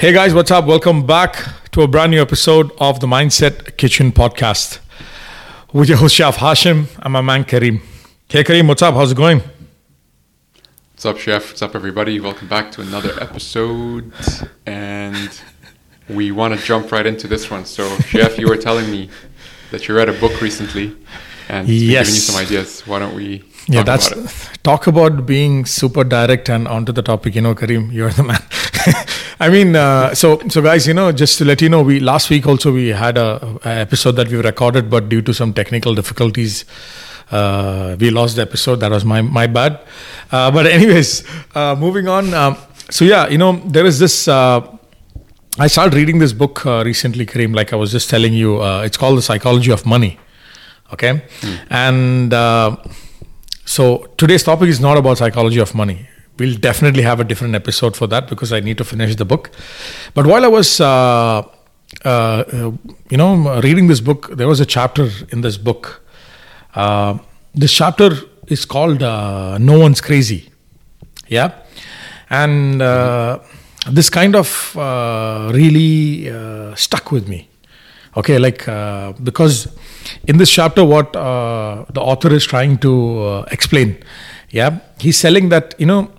Hey guys, what's up? Welcome back to a brand new episode of the Mindset Kitchen podcast with your host Chef Hashim and my man Kareem. Hey Kareem, what's up? How's it going? What's up, Chef? What's up, everybody? Welcome back to another episode. And we want to jump right into this one. So, Chef, you were telling me that you read a book recently and Yes. giving you some ideas. Why don't we yeah, that's about talk about being super direct and onto the topic. You know, Kareem, you're the man. I mean, uh, so so guys, you know, just to let you know, we last week also we had a, a episode that we recorded, but due to some technical difficulties, uh, we lost the episode. That was my my bad. Uh, but anyways, uh, moving on. Um, so yeah, you know, there is this. Uh, I started reading this book uh, recently, Kareem. Like I was just telling you, uh, it's called The Psychology of Money. Okay, and uh, so today's topic is not about psychology of money. We'll definitely have a different episode for that because I need to finish the book. But while I was, uh, uh, you know, reading this book, there was a chapter in this book. Uh, this chapter is called uh, "No One's Crazy." Yeah, and uh, this kind of uh, really stuck with me. Okay, like because in this chapter, what uh, the author is trying to uh, explain, yeah, he's selling that you know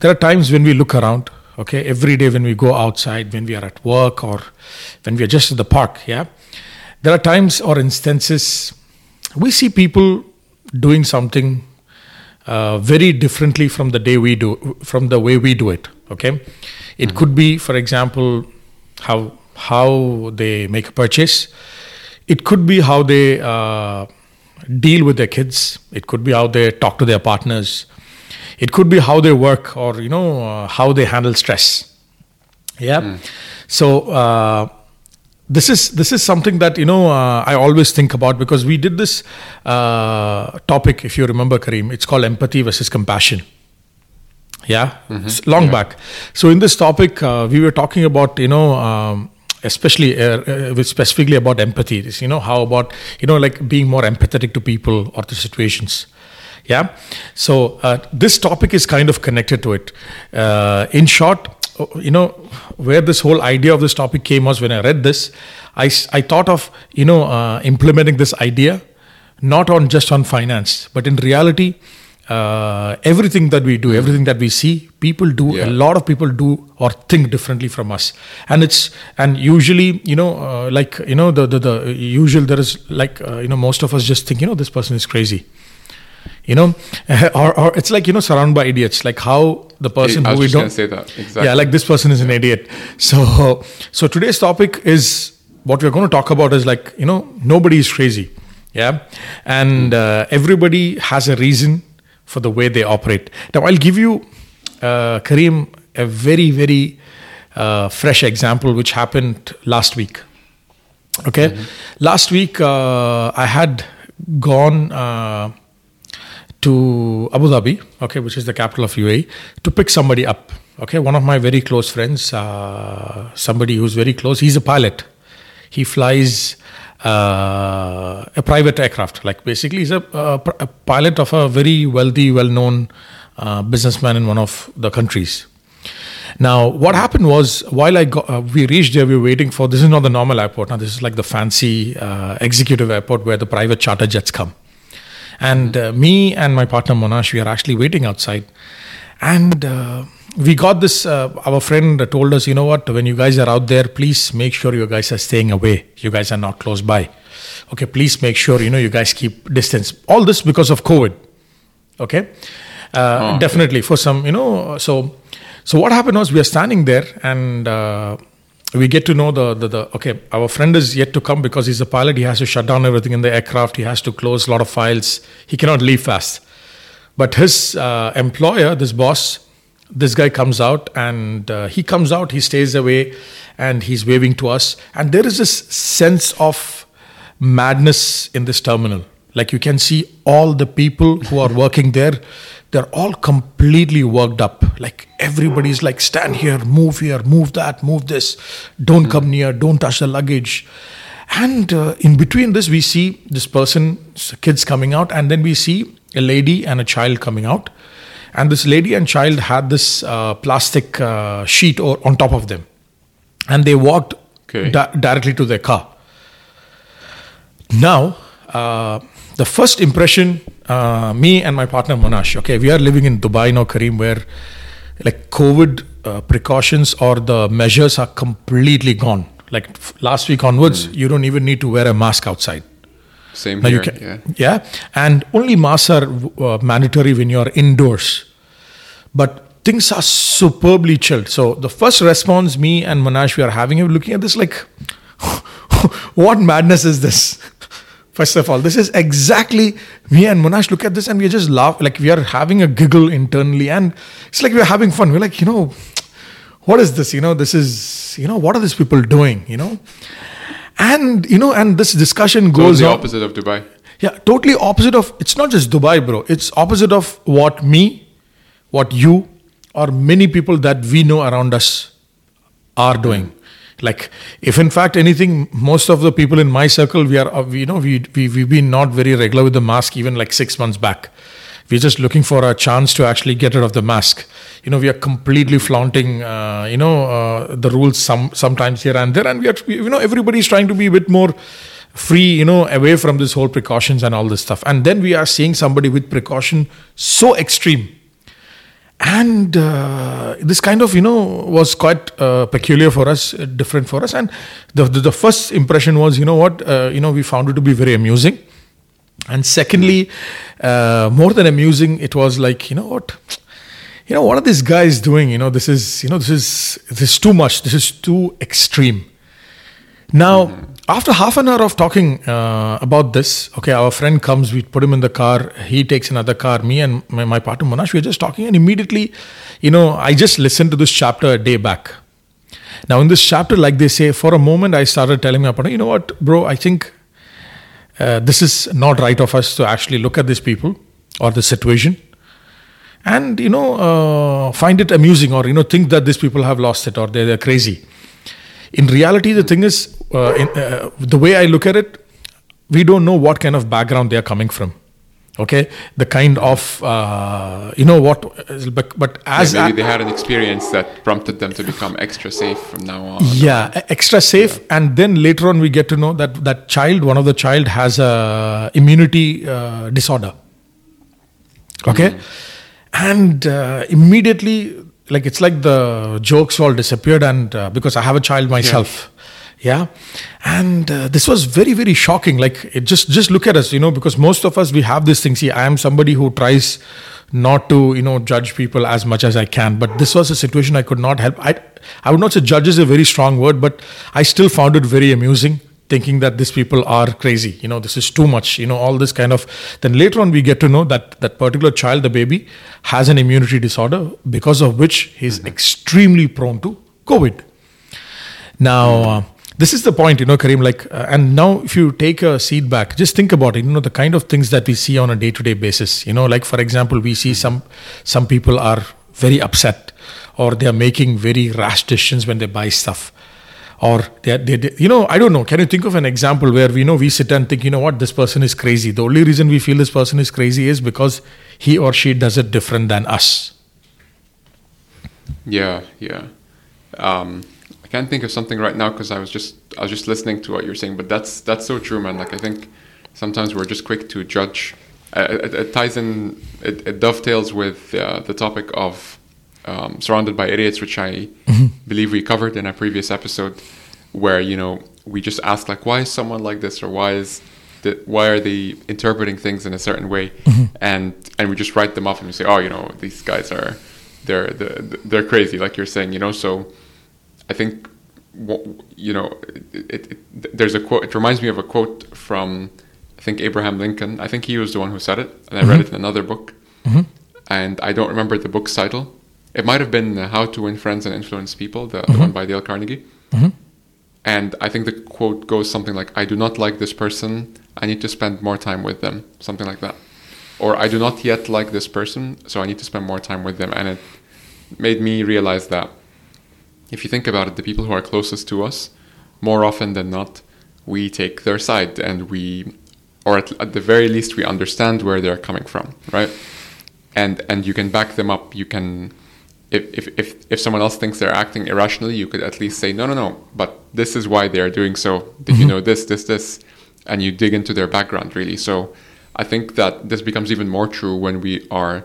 there are times when we look around. Okay, every day when we go outside, when we are at work or when we are just at the park, yeah, there are times or instances we see people doing something uh, very differently from the day we do from the way we do it okay it could be for example how how they make a purchase it could be how they uh, deal with their kids. It could be how they talk to their partners. It could be how they work or you know uh, how they handle stress. Yeah? So uh, this is this is something that you know uh, I always think about because we did this uh, topic if you remember Kareem. It's called empathy versus compassion. Yeah? It's long back. So in this topic uh, we were talking about you know um, especially uh, uh, with specifically about empathy It's, you know how about you know like being more empathetic to people or to situations. Yeah? So uh, this topic is kind of connected to it. Uh, in short you know where this whole idea of this topic came was when i read this i, I thought of you know uh, implementing this idea not on just on finance but in reality uh, everything that we do everything that we see people do a lot of people do or think differently from us. And it's and usually you know uh, like you know the the, the usual there is like uh, you know most of us just think you know this person is crazy. You know or, or it's like you know surrounded by idiots like how the person I who we don't say that. Exactly. yeah like this person is an idiot. So so today's topic is what we're going to talk about is like you know nobody is crazy. Yeah? And uh, everybody has a reason for the way they operate now i'll give you uh, kareem a very very uh, fresh example which happened last week okay last week uh, i had gone uh, to Abu Dhabi, okay, which is the capital of UAE, to pick somebody up. Okay, one of my very close friends, uh, somebody who's very close. He's a pilot. He flies uh, a private aircraft. Like basically, he's a, a, pilot of a very wealthy, well-known uh, businessman in one of the countries. Now, what happened was while I got, uh, we reached there, we were waiting for. This is not the normal airport. Now, this is like the fancy uh, executive airport where the private charter jets come. And uh, me and my partner Monash, we are actually waiting outside. And uh, we got this, uh, our friend told us, you know what, when you guys are out there, please make sure you guys are staying away. You guys are not close by. Okay, please make sure, you know, you guys keep distance. All this because of COVID. Okay. Uh, okay. Definitely for some, you know, so, so what happened was we are standing there and, uh, we get to know the, the, the okay our friend is yet to come because he's a pilot he has to shut down everything in the aircraft he has to close a lot of files he cannot leave fast but his uh, employer this boss this guy comes out and uh, he comes out he stays away and he's waving to us. And there is this sense of madness in this terminal. Like you can see all the people who are working there they're all completely worked up. Like everybody's like stand here move here move that move this. Don't come near don't touch the luggage. And uh, in between this we see this person kids coming out. And then we see a lady and a child coming out and this lady and child had this uh, plastic uh, sheet or on top of them and they walked Okay. di- directly to their car. Now, uh, the first impression, uh, me and my partner Monash, okay, we are living in Dubai now, Kareem, where like COVID uh, precautions or the measures are completely gone. Like f- last week onwards, you don't even need to wear a mask outside. Same Now here. can, yeah. yeah. and only masks are uh, mandatory when you're indoors. But things are superbly chilled. So the first response me and Manash we are having, we're looking at this like, what madness is this? First of all, this is exactly me and Monash look at this and we just laugh like we are having a giggle internally and it's like we're having fun. We're like, you know, what is this? You know, this is, you know, what are these people doing? You know, and you know, and this discussion So goes the on. opposite of Dubai. Yeah, totally opposite of. It's not just Dubai, bro. It's opposite of what me, what you, or many people that we know around us are doing. Like, if in fact anything, most of the people in my circle, we are, uh, we, you know, we, we we've been not very regular with the mask even like six months back. We're just looking for a chance to actually get rid of the mask. You know, we are completely flaunting, uh, you know, uh, the rules some sometimes here and there, and we are, you know, everybody's trying to be a bit more free, you know, away from this whole precautions and all this stuff. And then we are seeing somebody with precaution so extreme. And uh, this kind of, you know, was quite uh, peculiar for us, uh, different for us. And the, the, the first impression was, you know what, uh, you know, we found it to be very amusing. And secondly, uh, more than amusing, it was like, you know what, you know, what are these guys doing? You know, this is, you know, this is, this is too much. This is too extreme. Now, after half an hour of talking uh, about this, okay, our friend comes, we put him in the car, he takes another car, me and my, my partner Monash, we are just talking, and immediately, you know, I just listened to this chapter a day back. Now, in this chapter, like they say, for a moment, I started telling my partner, you know what, bro, I think uh, this is not right of us to actually look at these people or the situation and you know uh, find it amusing or you know think that these people have lost it or they're, they're crazy in reality the thing is uh, in, uh, the way i look at it we don't know what kind of background they are coming from okay? The kind of uh, you know what but, but as Yeah, maybe they had an experience that prompted them to become extra safe from now on. yeah extra safe and then later on we get to know that that child one of the child has a immunity uh, disorder. Okay? And uh, immediately like it's like the jokes all disappeared and uh, because i have a child myself. Yeah, and uh, this was very very shocking. Like it just just look at us you know because most of us we have this thing. See i am somebody who tries not to you know judge people as much as i can. But this was a situation i could not help. I i would not say judge is a very strong word but i still found it very amusing thinking that these people are crazy. You know this is too much. You know all this kind of then later on we get to know that that particular child the baby has an immunity disorder because of which he's extremely prone to covid. Now uh, this is the point you know kareem like uh, and now if you take a seat back just think about it you know the kind of things that we see on a day to day basis you know like for example we see some some people are very upset or they are making very rash decisions when they buy stuff or they, they, they you know i don't know can you think of an example where we know we sit and think you know what this person is crazy the only reason we feel this person is crazy is because he or she does it different than us Yeah, yeah. Um, I can't think of something right now because I was just I was just listening to what you're saying, but that's that's so true, man. Like I think sometimes we're just quick to judge. Uh, it, it ties in, it, it dovetails with uh, the topic of um, surrounded by idiots, which I believe we covered in a previous episode, where you know we just ask like, why is someone like this, or why is the, why are they interpreting things in a certain way, and and we just write them off and we say, oh, you know, these guys are they're they're, they're crazy, like you're saying, you know. So I think you know it, it, it, there's a quote. It reminds me of a quote from I think Abraham Lincoln. I think he was the one who said it, and I read it mm-hmm. in another book, mm-hmm. and I don't remember the book's title. It might have been uh, How to Win Friends and Influence People, the, the one mm-hmm. by Dale Carnegie. And I think the quote goes something like, I do not like this person. I need to spend more time with them. Something like that. Or I do not yet like this person, so I need to spend more time with them. And it made me realize that if you think about it, the people who are closest to us, more often than not, we take their side and we, or at, at the very least, we understand where they're coming from, right? And and you can back them up. You can if, if, if, if someone else thinks they're acting irrationally, you could at least say, no, no, no, but this is why they're doing so. Did you mm-hmm. know this, this, this? And you dig into their background, really. So I think that this becomes even more true when we are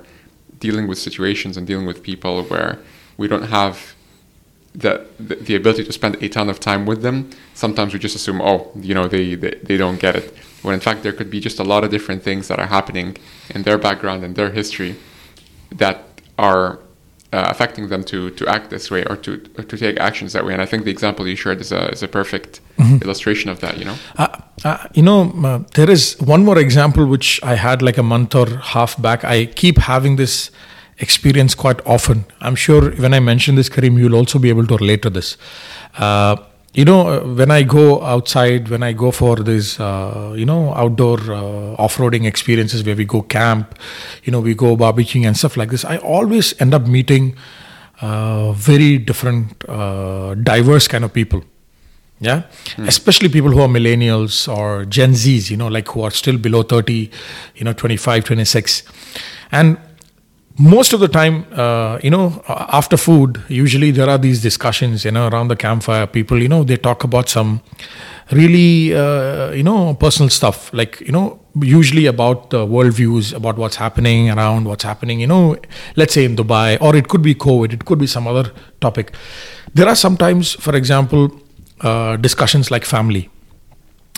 dealing with situations and dealing with people where we don't have the, the, ability to spend a ton of time with them. Sometimes we just assume, oh, you know, they, they, they don't get it. When in fact, there could be just a lot of different things that are happening in their background and their history that are uh, affecting them to to act this way or to or to take actions that way. And I think the example you shared is a is a perfect mm-hmm. illustration of that. You know, uh, uh, you know, uh, there is one more example which I had like a month or half back. I keep having this experience quite often. I'm sure when I mention this, Karim, you'll also be able to relate to this. Uh, you know uh, when i go outside when i go for these uh, you know outdoor uh, off-roading experiences where we go camp you know we go barbecuing and stuff like this i always end up meeting uh, very different uh, diverse kind of people yeah mm. especially people who are millennials or gen z's you know like who are still below 30 you know 25 26 and most of the time, uh, you know, after food, usually there are these discussions, you know, around the campfire. People, you know, they talk about some really, uh, you know, personal stuff, like, you know, usually about the worldviews, about what's happening around, what's happening, you know, let's say in Dubai, or it could be COVID, it could be some other topic. There are sometimes, for example, uh, discussions like family.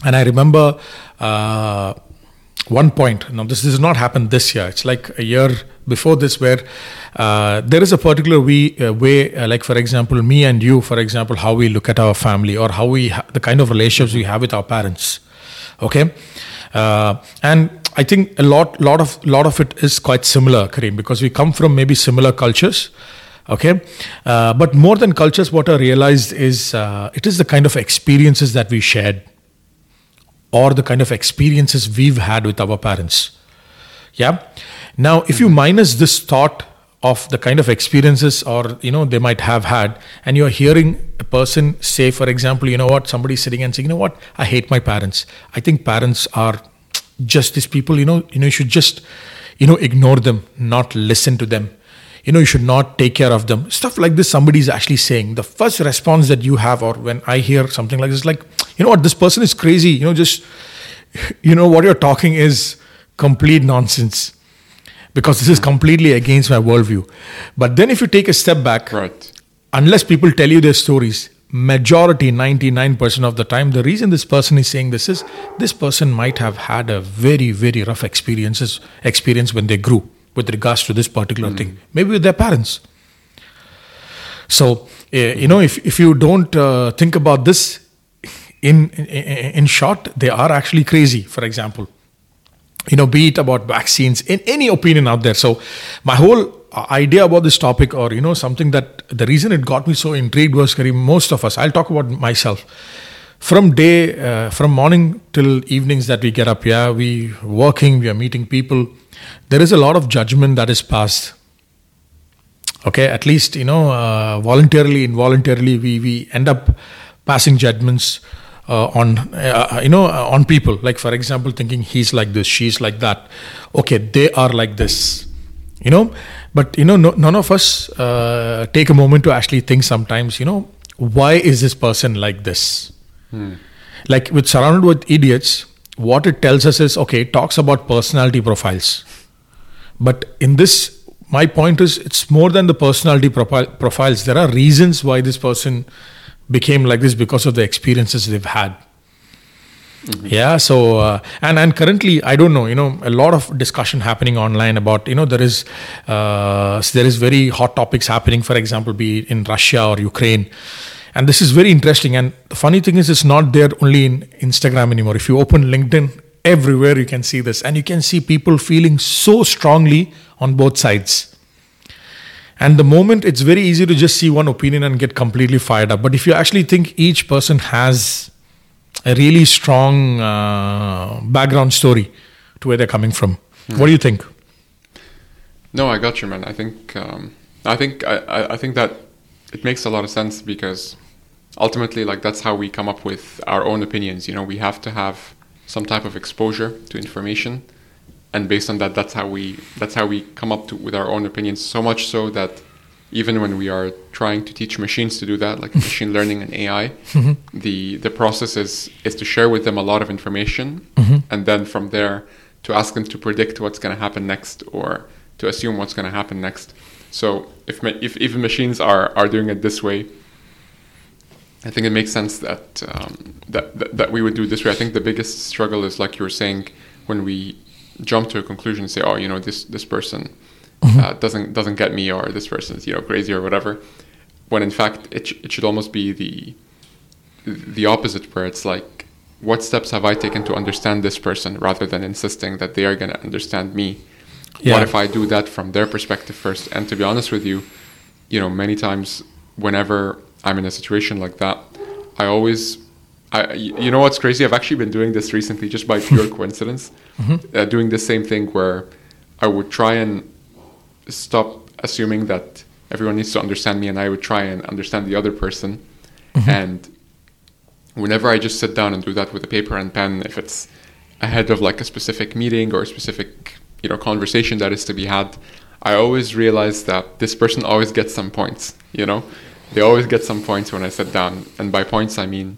And I remember uh, one point. Now this has not happened this year. It's like a year before this where uh, there is a particular we, uh, way uh, like for example me and you for example how we look at our family or how we ha- the kind of relationships we have with our parents. Okay? Uh, and i think a lot lot of lot of it is quite similar Kareem, because we come from maybe similar cultures. Okay? Uh, but more than cultures what i realized is uh, it is the kind of experiences that we shared or the kind of experiences we've had with our parents. Yeah. Now, if you minus this thought of the kind of experiences or you know they might have had and you're hearing a person say for example you know what somebody's sitting and saying you know what i hate my parents i think parents are just these people you know you know you should just you know ignore them not listen to them you know you should not take care of them. Stuff like this somebody is actually saying. The first response that you have or when i hear something like this like you know what this person is crazy. You know just you know what you're talking is complete nonsense. Because this is completely against my worldview. But then if you take a step back right. unless people tell you their stories majority 99% of the time the reason this person is saying this is this person might have had a very very rough experiences experience when they grew with regards to this particular mm. thing, maybe with their parents. So, uh, you know, if, if you don't uh, think about this in, in, in short, they are actually crazy, for example. You know, be it about vaccines, in any opinion out there. So, my whole idea about this topic, or, you know, something that the reason it got me so intrigued was, Karim, most of us, I'll talk about myself from day uh, from morning till evenings that we get up yeah we working we are meeting people there is a lot of judgment that is passed. Okay at least you know uh, voluntarily involuntarily we we end up passing judgments uh, on uh, you know uh, on people. Like for example thinking he's like this she's like that. Okay they are like this you know? But you know no, none of us uh, take a moment to actually think sometimes you know why is this person like this? Hmm. like with surrounded with idiots what it tells us is okay it talks about personality profiles but in this, my point is it's more than the personality profiles. There are reasons why this person became like this because of the experiences they've had. Mm-hmm. Yeah. So uh, and and currently, I don't know. You know, a lot of discussion happening online about you know there is uh, there is very hot topics happening. For example, be in Russia or Ukraine. And this is very interesting. And the funny thing is, it's not there only in Instagram anymore. If you open LinkedIn, everywhere you can see this and you can see people feeling so strongly on both sides and the moment it's very easy to just see one opinion and get completely fired up but if you actually think each person has a really strong uh, background story to where they're coming from mm-hmm. what do you think no i got you man i think um, i think I, I think that it makes a lot of sense because ultimately like that's how we come up with our own opinions you know? We have to have some type of exposure to information and based on that that's how we that's how we come up to with our own opinions so much so that even when we are trying to teach machines to do that, like machine learning and AI, mm-hmm. the the process is is to share with them a lot of information, mm-hmm. and then from there to ask them to predict what's going to happen next or to assume what's going to happen next. So if ma- if even machines are are doing it this way, I think it makes sense that, um, that, that that we would do this way. I think the biggest struggle is like you were saying when we jump to a conclusion, and say, oh, you know, this this person uh, doesn't doesn't get me, or this person's you know crazy or whatever. When in fact it sh- it should almost be the the opposite, where it's like, what steps have I taken to understand this person, rather than insisting that they are going to understand me. Yeah. What if I do that from their perspective first? And to be honest with you, you know, many times whenever I'm in a situation like that, I always, I, you know what's crazy? I've actually been doing this recently just by pure coincidence, uh, doing the same thing where I would try and stop assuming that everyone needs to understand me and I would try and understand the other person. And whenever I just sit down and do that with a paper and pen, if it's ahead of like a specific meeting or a specific you know conversation that is to be had, I always realize that this person always gets some points. You know, they always get some points when I sit down, and by points I mean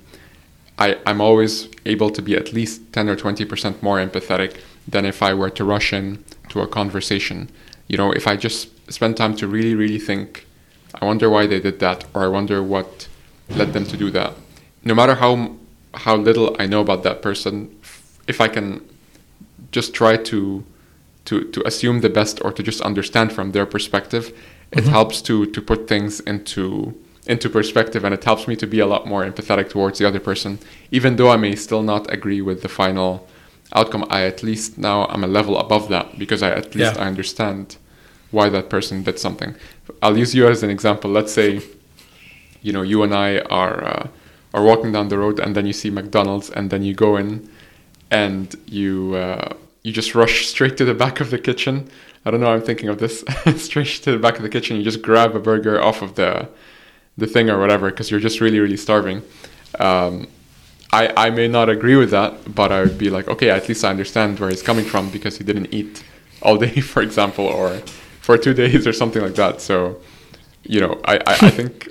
I, I'm always able to be at least 10 or 20% more empathetic than if I were to rush in to a conversation. You know, if I just spend time to really, really think, I wonder why they did that, or I wonder what led them to do that. No matter how how little I know about that person, if I can just try to to to assume the best or to just understand from their perspective, it mm-hmm. helps to to put things into into perspective and it helps me to be a lot more empathetic towards the other person even though i may still not agree with the final outcome. I at least now i'm a level above that because i at least Yeah. i understand why that person did something. I'll use you as an example. Let's say you know you and i are uh, are walking down the road and then you see mcdonald's and then you go in and you uh, you just rush straight to the back of the kitchen. I don't know i'm thinking of this. Straight to the back of the kitchen you just grab a burger off of the the thing or whatever because you're just really really starving. Um, I, I may not agree with that but i would be like okay at least i understand where he's coming from because he didn't eat all day for example or for two days or something like that. So you know i, I, I think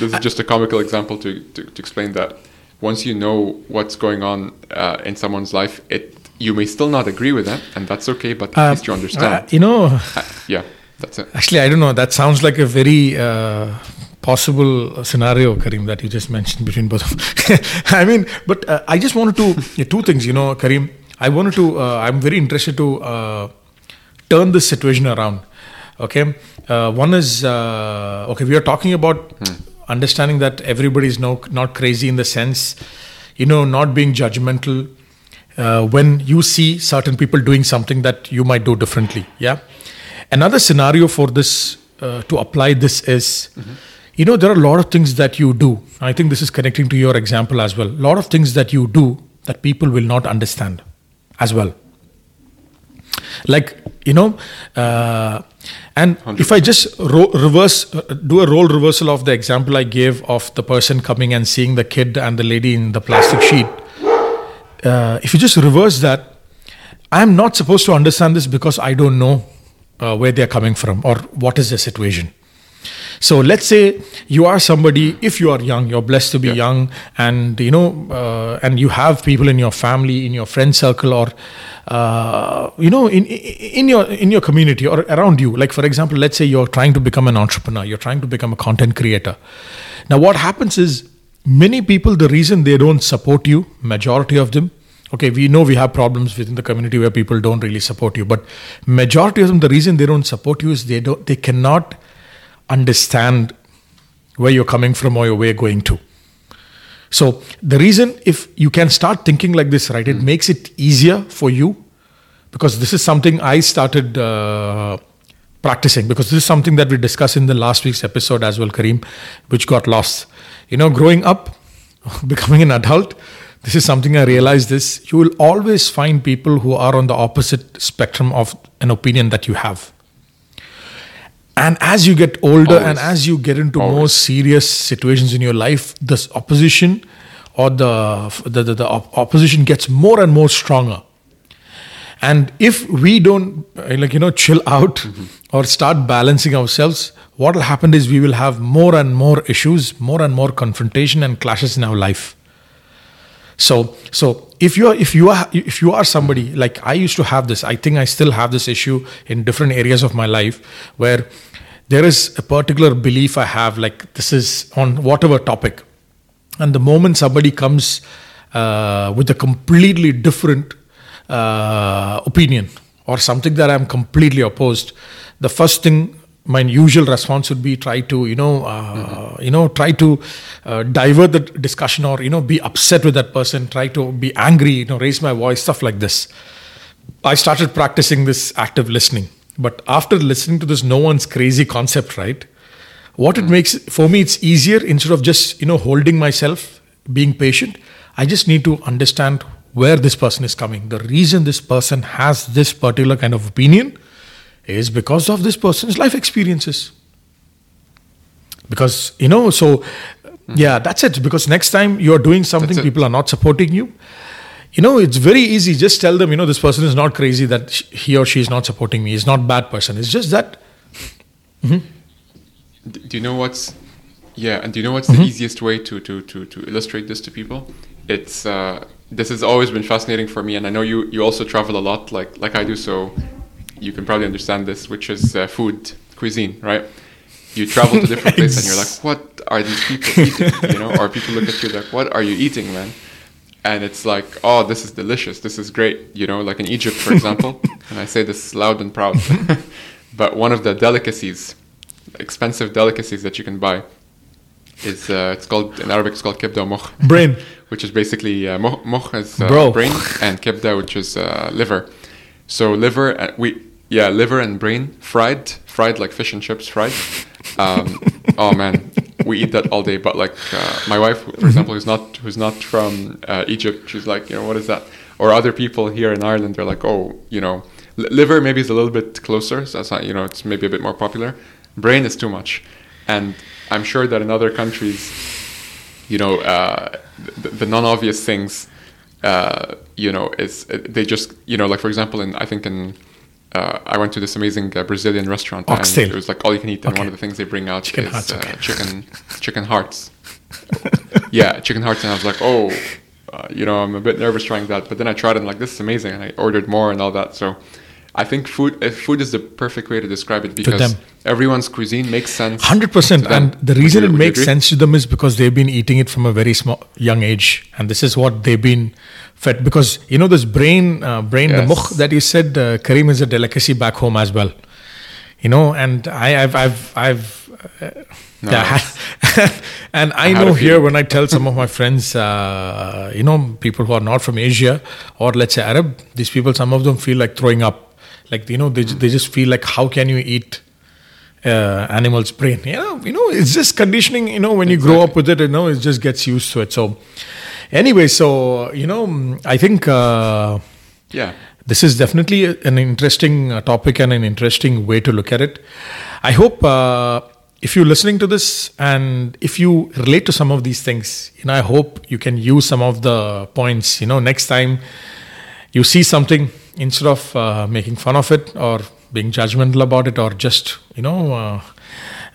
this is just a comical example to, to, to explain that once you know what's going on uh, in someone's life it you may still not agree with that and that's okay but at least you understand. Uh, you know, Uh, yeah that's it. Actually, I don't know. That sounds like a very uh, possible scenario, Karim, that you just mentioned between both of I mean, but uh, I just wanted to, two things, you know, Karim. I wanted to, uh, I'm very interested to uh, turn this situation around. Okay. Uh, one is, uh, okay, we are talking about understanding that everybody is no, not crazy in the sense, you know, not being judgmental uh, when you see certain people doing something that you might do differently. Yeah. Another scenario for this to apply this is, you know, there are a lot of things that you do. I think this is connecting to your example as well. A lot of things that you do that people will not understand as well. Like, you know, uh, and if I just ro- reverse, uh, do a role reversal of the example I gave of the person coming and seeing the kid and the lady in the plastic sheet, uh, if you just reverse that, I'm not supposed to understand this because I don't know uh, where they're coming from or what is the situation. So let's say you are somebody. If you are young, you're blessed to be Yeah. young, and you know, uh, and you have people in your family, in your friend circle, or uh, you know, in in your in your community or around you. Like for example, let's say you're trying to become an entrepreneur. You're trying to become a content creator. Now, what happens is many people. The reason they don't support you, majority of them, okay we know we have problems within the community where people don't really support you but majority of them the reason they don't support you is they don't they cannot understand where you're coming from or where you're going to. So the reason if you can start thinking like this right it makes it easier for you because this is something i started uh, practicing because this is something that we discussed in the last week's episode as well kareem which got lost. You know growing up becoming an adult this is something i realized this you will always find people who are on the opposite spectrum of an opinion that you have and as you get older and as you get into more serious situations in your life this opposition or the the, the, the op- opposition gets more and more stronger And if we don't, uh, like, you know, chill out mm-hmm. or start balancing ourselves, what will happen is we will have more and more issues, more and more confrontation and clashes in our life. So, so if you are if you are if you are somebody like I used to have this, I think I still have this issue in different areas of my life where there is a particular belief I have, like this is on whatever topic, and the moment somebody comes uh, with a completely different uh, opinion or something that I'm completely opposed, the first thing my usual response would be try to you know uh, mm-hmm. you know try to uh, divert the discussion or you know be upset with that person try to be angry you know raise my voice stuff like this i started practicing this active listening but after listening to this no one's crazy concept right what mm-hmm. it makes for me it's easier instead of just you know holding myself being patient i just need to understand where this person is coming the reason this person has this particular kind of opinion is because of this person's life experiences. Because, you know, so mm-hmm. yeah, that's it. Because next time you're doing something, people are not supporting you. You know, it's very easy. Just tell them, you know, this person is not crazy that he or she is not supporting me. He's not bad person. It's just that. Mm-hmm. Do you know what's yeah, and do you know what's mm-hmm. the easiest way to, to, to, to illustrate this to people? It's uh, this has always been fascinating for me, and I know you, you also travel a lot, like like I do. So you can probably understand this, which is uh, food, cuisine, right? You travel to different places and you're like, what are these people eating? You know, or people look at you like, what are you eating, man? And it's like, oh, this is delicious. This is great. You know, like in Egypt, for example, and I say this loud and proud, but one of the delicacies, expensive delicacies that you can buy is uh, it's called in Arabic it's called kibda mokh brain which is basically uh, mokh is uh, brain and kibda which is uh, liver so liver uh, we yeah, liver and brain fried, fried like fish and chips fried. Um, oh man, we eat that all day. But like uh, my wife, for example, who's not who's not from uh, Egypt, she's like, you know, what is that? Or other people here in Ireland, they're like, oh, you know, liver maybe is a little bit closer. So that's not, you know, it's maybe a bit more popular. Brain is too much, and I'm sure that in other countries, you know, uh, the, the non-obvious things, uh, you know, is they just, you know, like for example, in I think in uh, I went to this amazing uh, Brazilian restaurant Oxtail. and it was like all you can eat. And okay. one of the things they bring out chicken is hearts, uh, okay. chicken chicken hearts. yeah, chicken hearts, and I was like, oh, uh, you know, I'm a bit nervous trying that, but then I tried it and like this is amazing, and I ordered more and all that. So I think food uh, food is the perfect way to describe it because everyone's cuisine makes sense. Hundred percent, and the reason it makes sense to them is because they've been eating it from a very small young age, and this is what they've been fed. Because you know this brain, uh, brain, yes. the mukh that you said, uh, Kareem is a delicacy back home as well. You know, and I, have I've, I've. Uh, no, yeah, and I, I know here when I tell some of my friends, uh, you know, people who are not from Asia or let's say Arab, these people, some of them feel like throwing up like you know they, they just feel like how can you eat uh, animal's brain? You know you know it's just conditioning you know when you exactly. grow up with it you know it just gets used to it. So anyway so you know i think uh, yeah. this is definitely an interesting uh, topic and an interesting way to look at it. I hope uh, if you're listening to this and if you relate to some of these things you know i hope you can use some of the points you know next time you see something instead of uh, making fun of it or being judgmental about it or just you know uh,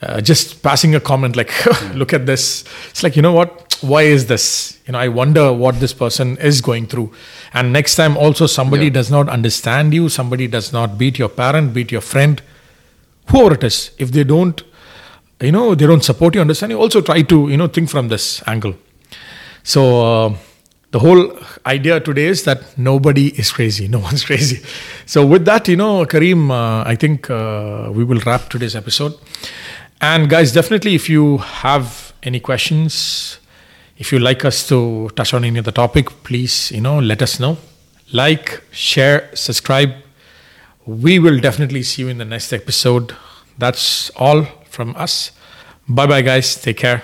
uh, just passing a comment like look at this. It's like you know what? Why is this? You know i wonder what this person is going through. And next time also somebody yeah. does not understand you somebody does not beat your parent beat your friend whoever it is if they don't you know they don't support you understand you also try to you know think from this angle. So uh, the whole idea today is that nobody is crazy. No one's crazy. So, with that, you know, Kareem, uh, I think uh, we will wrap today's episode. And, guys, definitely, if you have any questions, if you like us to touch on any other topic, please, you know, let us know. Like, share, subscribe. We will definitely see you in the next episode. That's all from us. Bye bye, guys. Take care.